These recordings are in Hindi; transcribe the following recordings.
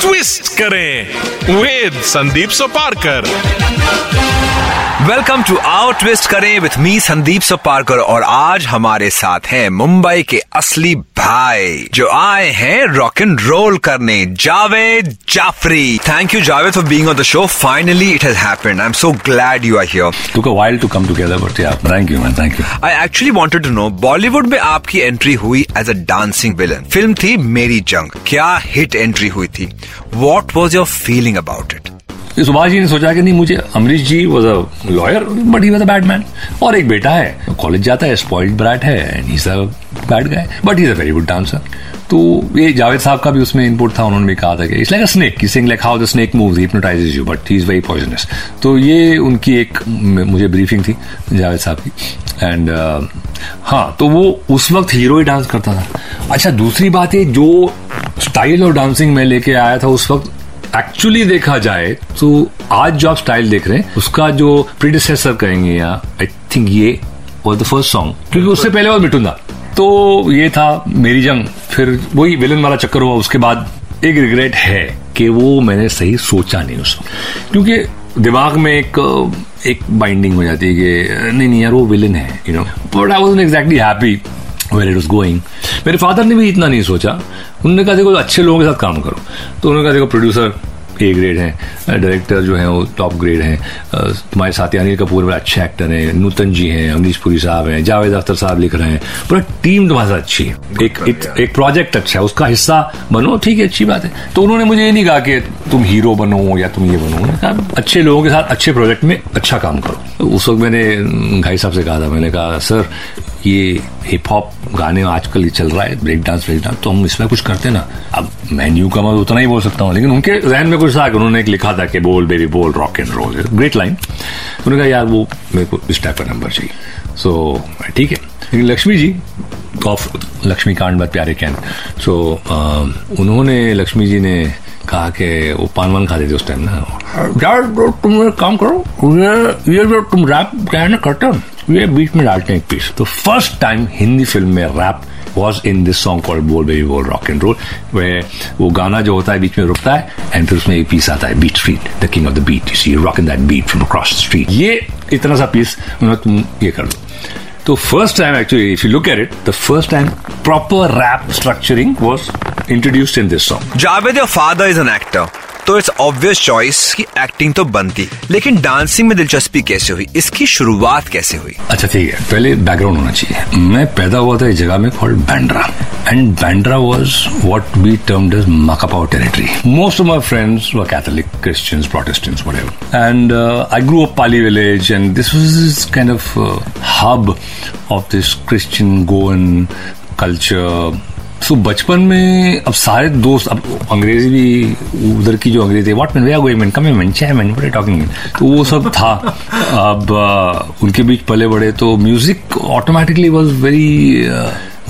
ट्विस्ट करें with Sandip Soparkar welcome to our twist करें विथ मी संदीप सोपारकर और आज हमारे साथ हैं मुंबई के असली भाई जो आए हैं रॉक एंड रोल करने Javed Jaffrey. Thank you Javed for being on the show finally it has happened I am so glad you are here took a while to come together, but yeah, thank you, man. Thank you. I actually wanted to know Bollywood में आपकी एंट्री हुई as a dancing villain film थी मेरी जंग. क्या हिट एंट्री हुई थी? What was your feeling about it Subhash ji ने सोचा कि नहीं मुझे Amrish ji was a lawyer but he was a bad man और एक बेटा है कॉलेज जाता है स्पॉइल्ड ब्राट है and he bad guy but he a very good dancer तो ये जावेद साहब का भी उसमें इनपुट था उन्होंने भी कहा था कि इट्स लाइक अ स्नेक की sing like how the snake moves hypnotises you but he is very poisonous तो ये उनकी एक मुझे ब्रीफिंग थी जावेद साहब की. एंड uh, हाँ तो वो उस वक्त हीरो ही डांस करता था. अच्छा दूसरी बात है जो स्टाइल और डांसिंग में लेके आया था उस वक्त एक्चुअली देखा जाए तो आज जो आप स्टाइल देख रहे हैं, उसका जो प्रीडिसेसर कहेंगे या आई थिंक ये वॉज़ द फ़र्स्ट सॉन्ग क्योंकि उससे पहले वो मिटुंदा तो ये था मेरी जंग, फिर वही विलन वाला चक्कर हुआ, उसके बाद एक रिग्रेट है कि वो मैंने सही सोचा नहीं उसको क्योंकि दिमाग में एक एक बाइंडिंग हो जाती है कि नहीं नहीं यार, वो विलन है you know but I was exactly happy where it was going मेरे फादर ने भी इतना नहीं सोचा। उन्होंने कहा, देखो, अच्छे लोगों के साथ काम करो। तो उन्होंने कहा, देखो प्रोड्यूसर ए ग्रेड है डायरेक्टर जो है वो टॉप ग्रेड है। तुम्हारे साथ अनिल कपूर बड़ा अच्छे एक्टर हैं नूतन जी हैं अमरीश पुरी साहब हैं जावेद अख्तर साहब लिख रहे हैं। पूरा टीम तुम्हारे साथ अच्छी है। एक एक, एक प्रोजेक्ट अच्छा है उसका हिस्सा बनो ठीक है अच्छी बात है। तो उन्होंने मुझे ये नहीं कहा कि तुम हीरो बनो या तुम ये बनो। उन्होंने कहा अच्छे लोगों के साथ अच्छे प्रोजेक्ट में अच्छा काम करो। तो उस वक्त मैंने भाई साहब से कहा था मैंने कहा सर ये हिप हॉप गाने आजकल ये चल रहा है ब्रेक डांस ब्रेक डांस तो हम इसमें कुछ करते ना। अब मैं न्यू कमर उतना ही बोल सकता हूँ लेकिन उनके जहन में कुछ कि उन्होंने एक लिखा था कि बोल बेबी बोल rock and roll great line उन्होंने कहा, यार, वो मेरे को इस टाइप का नंबर चाहिए. सो ठीक है। लेकिन लक्ष्मी जी ऑफ़ लक्ष्मी कांड बात प्यारे कैन सो उन्होंने, लक्ष्मी जी ने कहा कि वो पान वान खाते थे उस टाइम ना। यार तुम एक काम करो, ये ये जो तुम रैप गाने करते हो ये बीच में डालते हैं एक पीस तो फ़र्स्ट टाइम हिंदी फ़िल्म में rap was in this song called बोल बेबी बोल रॉक एंड रोल वे वो गाना जो होता है, बीच में रुकता है एंड फिर उसमें एक पीस आता है beat street the king of the beat you see rock in that beat from across the street ये इतना सा पीस उन्होंने तुम ये कर दो तो first time actually if you look at it the first time proper rap structuring was introduced in this song Javed your father is an actor तो इट्स ऑब्वियस चॉइस कि एक्टिंग तो बनती लेकिन डांसिंग में दिलचस्पी कैसे हुई? इसकी शुरुआत कैसे हुई? अच्छा ठीक है। पहले बैकग्राउंड होना चाहिए। मैं पैदा हुआ था एक जगह में called Bandra and Bandra was what be termed as मकापाओ territory most of my friends were Catholic Protestants whatever. And uh, I grew up Pali village and this was this kind of uh, hub of this Christian Goan culture so so, बचपन में अब सारे दोस्त अब अंग्रेज़ी भी उधर की जो अंग्रेज़ी what man we going man come man चाहे मैन व्हाट टॉकिंग तो वो सब था। अब uh, उनके बीच पले बड़े तो music automatically was very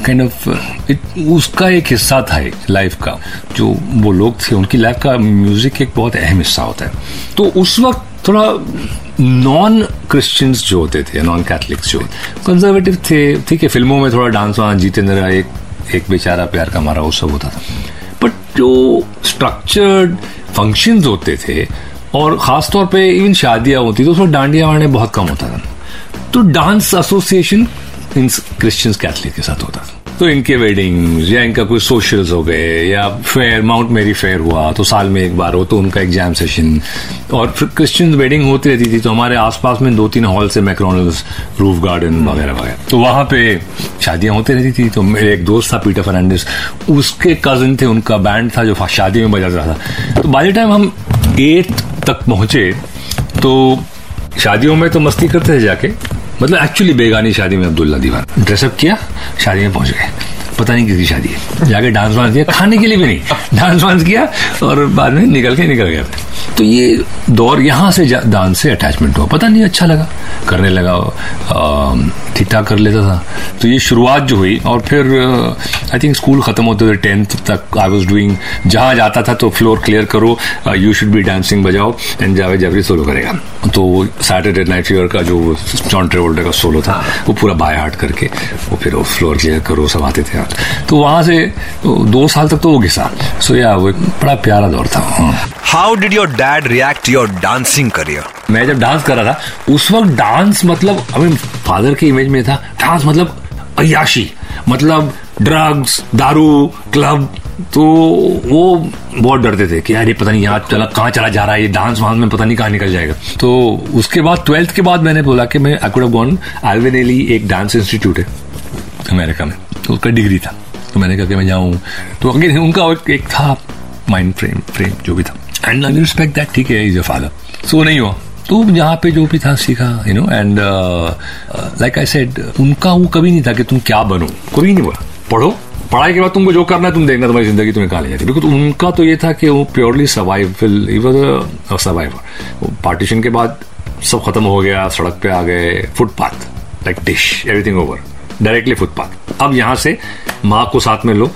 kind of उसका एक हिस्सा था एक लाइफ का जो वो लोग थे उनकी लाइफ का म्यूज़िक एक बहुत अहम हिस्सा होता है। तो उस वक्त थोड़ा नॉन क्रिश्चियंस जो होते थे नॉन कैथलिक्स जो कंजर्वेटिव थे ठीक है फ़िल्मों में थोड़ा डांस वहाँ जितेंद्र एक एक बेचारा प्यार का मारा वो सब होता था। बट जो स्ट्रक्चर्ड फ़ंक्शन होते थे, और खास तौर पे इवन शादियाँ होती तो उसमें डांडिया वाने बहुत कम होता था। तो dance association in Christians Catholic के साथ होता था। तो इनके वेडिंग्स या इनका कोई सोशल्स हो गए या फेयर माउंट मेरी फेयर हुआ तो साल में एक बार हो तो उनका एग्ज़ाम सेशन और फिर क्रिश्चियन वेडिंग होती रहती थी तो हमारे आसपास में दो तीन हॉल से मैक्रोनल्स रूफ गार्डन वगैरह वगैरह। तो वहाँ पे शादियाँ होती रहती थी तो मेरे एक दोस्त था पीटर फर्नांडिस उसके कज़न थे, उनका बैंड था, जो शादी में बजाता था। तो बाई टाइम हम एट तक पहुँचे तो शादियों में तो मस्ती करते थे जाके मतलब एक्चुअली बेगानी शादी में अब्दुल्ला दीवान। ड्रेसअप किया, शादी में पहुँच गए। पता नहीं किसकी शादी है। जाके डांस वांस किया, खाने के लिए भी नहीं। डांस वांस किया और बाद में निकल के निकल गया तो ये दौर यहाँ से दान से अटैचमेंट हुआ। पता नहीं अच्छा लगा। करने लगा ठीक ठाक कर लेता था। तो ये शुरुआत जो हुई, और फिर आई थिंक स्कूल खत्म होते हुए टेंथ तक आई वॉज़ डूइंग जहाँ जाता था तो फ्लोर क्लियर करो यू शुड बी डांसिंग बजाओ एंड जावे जबरी सोलो करेगा। तो वो सैटरडे नाइट फीवर का जो जॉन ट्रेवल्टर का सोलो था, वो पूरा बाय हार्ट करके, वो फिर वो फ्लोर क्लियर करो, सब आते थे तो वहाँ से, दो साल तक तो वो घिसा। सो या वो बड़ा प्यारा दौर था। How did your dad react your dancing career मैं जब डांस कर रहा था, उस वक्त डांस मतलब अभी फादर के इमेज में था डांस मतलब अयाशी मतलब ड्रग्स दारू क्लब तो वो बहुत डरते थे कि यार ये पता नहीं यहाँ चला, कहाँ चला जा रहा है, ये डांस वांस में पता नहीं कहाँ निकल जाएगा। तो उसके बाद ट्वेल्थ के बाद मैंने बोला कि मैं आई कुड गॉन एल्वेनेली एक डांस इंस्टीट्यूट है अमेरिका में। तो उसका डिग्री था। तो मैंने कहा कि मैं जाऊँ। तो अगेन उनका एक था माइंड फ्रेम फ्रेम जो भी था। एंड आई रिस्पेक्ट दैट ठीक है इज़ अ फादर सो नहीं हुआ. तो यहाँ पे जो भी था, सीखा you know and like I said उनका वो कभी नहीं था कि तुम क्या बनो. कभी नहीं बोला पढ़ो. पढ़ाई के बाद तुमको जो करना है, तुम देखना, तुम्हारी ज़िंदगी तुम्हें कहा ले जाती बिकॉज़ उनका तो ये था कि वो प्योरली सर्वाइवल सर्वाइवर पार्टीशन के बाद सब खत्म हो गया, सड़क पे आ गए footpath like dish everything over directly footpath अब यहाँ से माँ को साथ में लो,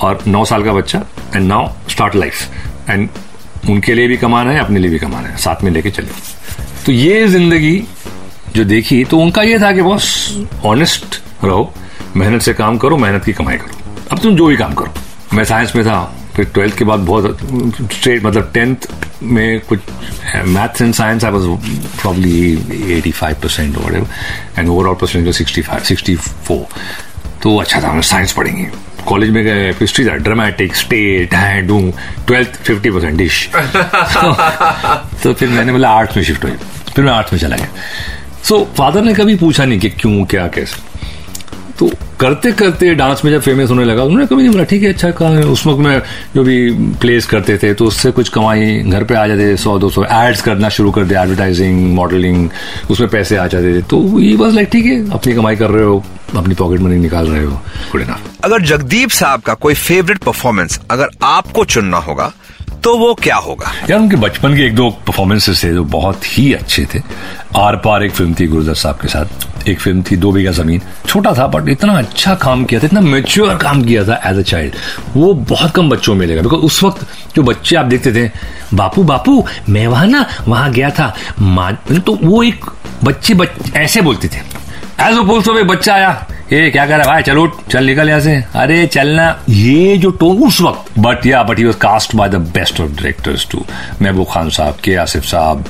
और नौ साल का बच्चा and now start life and उनके लिए भी कमाना है, अपने लिए भी कमाना है। साथ में लेके चले तो ये ज़िंदगी जो देखी तो उनका ये था कि बॉस ऑनेस्ट रहो, मेहनत से काम करो, मेहनत की कमाई करो। अब तुम जो भी काम करो। मैं साइंस में था, फिर ट्वेल्थ के बाद बहुत स्ट्रेट मतलब टेंथ में कुछ maths and science I was probably eighty five percent and overall percent sixty five sixty four तो अच्छा था साइंस पढ़ेंगे। कॉलेज में गए हिस्ट्री था ड्रामेटिक स्टेट है do twelfth fifty percent dish तो फिर मैंने बोला आर्ट्स में शिफ्ट हुई फिर मैं आर्ट्स में चला गया। सो so, फादर ने कभी पूछा नहीं कि क्यों क्या कैसे? करते करते डांस में जब फ़ेमस होने लगा उन्होंने कभी नहीं बोला ठीक है अच्छा कहा उस वक्त में जो भी प्लेस करते थे तो उससे कुछ कमाई घर पे आ जाते सौ दो सौ एड्स करना शुरू कर दिया एडवर्टाइजिंग मॉडलिंग उसमें पैसे आ जाते थे। तो ये बस लाइक ठीक है अपनी कमाई कर रहे हो अपनी पॉकेट मनी निकाल रहे हो गुड इनफ अगर जगदीप साहब का कोई फेवरेट परफॉर्मेंस अगर आपको चुनना होगा तो वो क्या होगा? यार उनके बचपन के एक दो परफॉर्मेंसेस थे जो बहुत ही अच्छे थे। आर पार एक फ़िल्म थी गुरुदत्त साहब के साथ। एक फ़िल्म थी दो बीघा ज़मीन। छोटा था बट इतना अच्छा काम किया था इतना मेच्योर काम किया था एज अ चाइल्ड वो बहुत कम बच्चों में मिलेगा। बिकॉज़ उस वक्त जो बच्चे आप देखते थे बापू बापू मैं वहाँ ना वहाँ गया था। माँ तो वो एक बच्चे बच, ऐसे बोलते थे। एज अपोज तो बच्चा आया। ये क्या कर रहा भाई? चलो चल निकल यहाँ से। अरे चलना। ये जो टोन उस वक्त बट या but he was cast by the best of directors to Mehboob Khan sahab के आसिफ साहब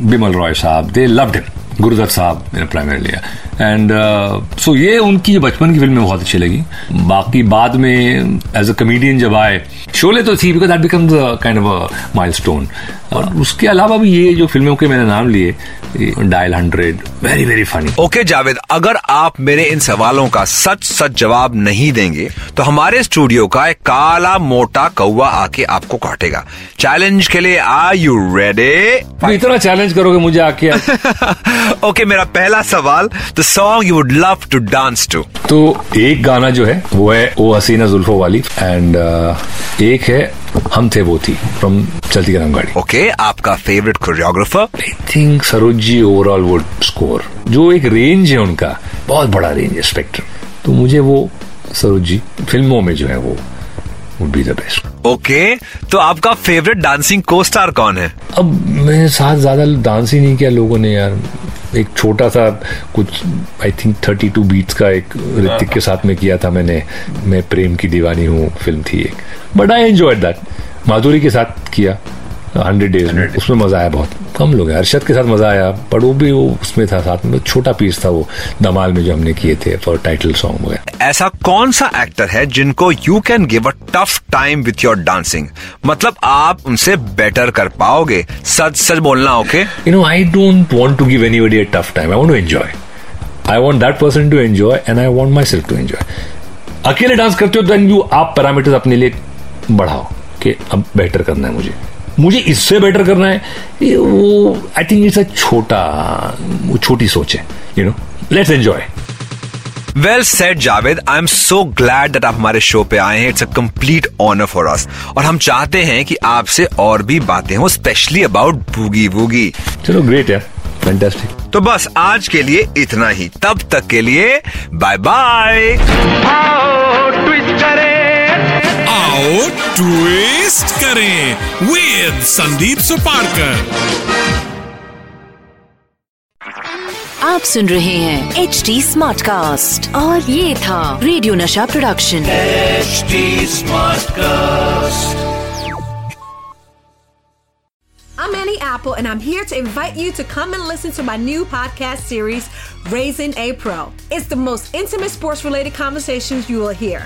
बिमल रॉय साहब दे लव्ड हिम गुरुदत्त साहब ने प्राइमरी लिया। एंड सो ये उनकी बचपन की फ़िल्में बहुत अच्छी लगी। बाकी बाद में एज अ कमेडियन जब आए शोले तो थी because that become kind of milestone और उसके अलावा भी ये जो फ़िल्मों के मैंने नाम लिए dial hundred very very funny okay Javed अगर आप मेरे इन सवालों का सच सच जवाब नहीं देंगे तो हमारे स्टूडियो का एक काला मोटा कौआ आके आपको काटेगा। चैलेंज के लिए आर यू रेडी इतना चैलेंज करोगे मुझे आके? ओके okay, मेरा पहला सवाल the song you would love to dance to तो एक गाना जो है वो है ओ हसीना जुल्फो वाली एंड uh, एक है हम थे वो थी फ्रॉम चलती गरम गाड़ी। ओके okay, आपका favourite choreographer I think Saroj ji overall would score जो एक रेंज है उनका बहुत बड़ा रेंज है स्पेक्ट्रम तो मुझे वो सरोज जी फ़िल्मों में जो है वो would be the best okay तो आपका फेवरेट डांसिंग को स्टार कौन है? अब मेरे साथ ज़्यादा डांस ही नहीं किया लोगों ने यार। एक छोटा सा कुछ I think thirty two beats का एक ऋतिक के साथ में किया था मैंने। मैं प्रेम की दीवानी हूँ, फ़िल्म थी एक। But I enjoy that Madhuri के साथ किया। हंड्रेड डेज़ उसमें मज़ा आया बहुत। कम लोग हैं। अरशद के साथ मज़ा आया। पर वो भी वो उसमें था साथ में। छोटा पीस था वो धमाल में जो हमने किए थे फॉर टाइटल सॉन्ग वगैरह। ऐसा कौन सा एक्टर है जिनको you can give a tough time with your dancing मतलब आप उनसे बेटर कर पाओगे। सच सच बोलना okay you know, I don't want to give anybody a tough time. I want to enjoy. I want that person to enjoy and I want myself to enjoy. अकेले डांस करते हो देन यू आप पैरामीटर्स अपने लिए बढ़ाओ कि अब बेटर करना है मुझे। मुझे इससे बेटर करना है। ये वो आई थिंक इट्स अ छोटा वो छोटी सोच है you know let's enjoy well set Javed I am so glad that आप हमारे शो पे आए हैं। It's a complete honour for us और हम चाहते हैं कि आपसे और भी बातें हो स्पेशली अबाउट बूगी वूगी चलो ग्रेट यार. फैंटास्टिक तो बस आज के लिए इतना ही। तब तक के लिए बाय बाय आओ ट्विस्ट करें विद संदीप सुपारकर आप सुन रहे हैं एच डी स्मार्ट कास्ट और ये था radio Nasha production HD Smartcast. I'm Annie Apple, and I'm here to invite you to come and listen to my new podcast series, Raising a Pro. It's the most intimate sports related conversations you will hear.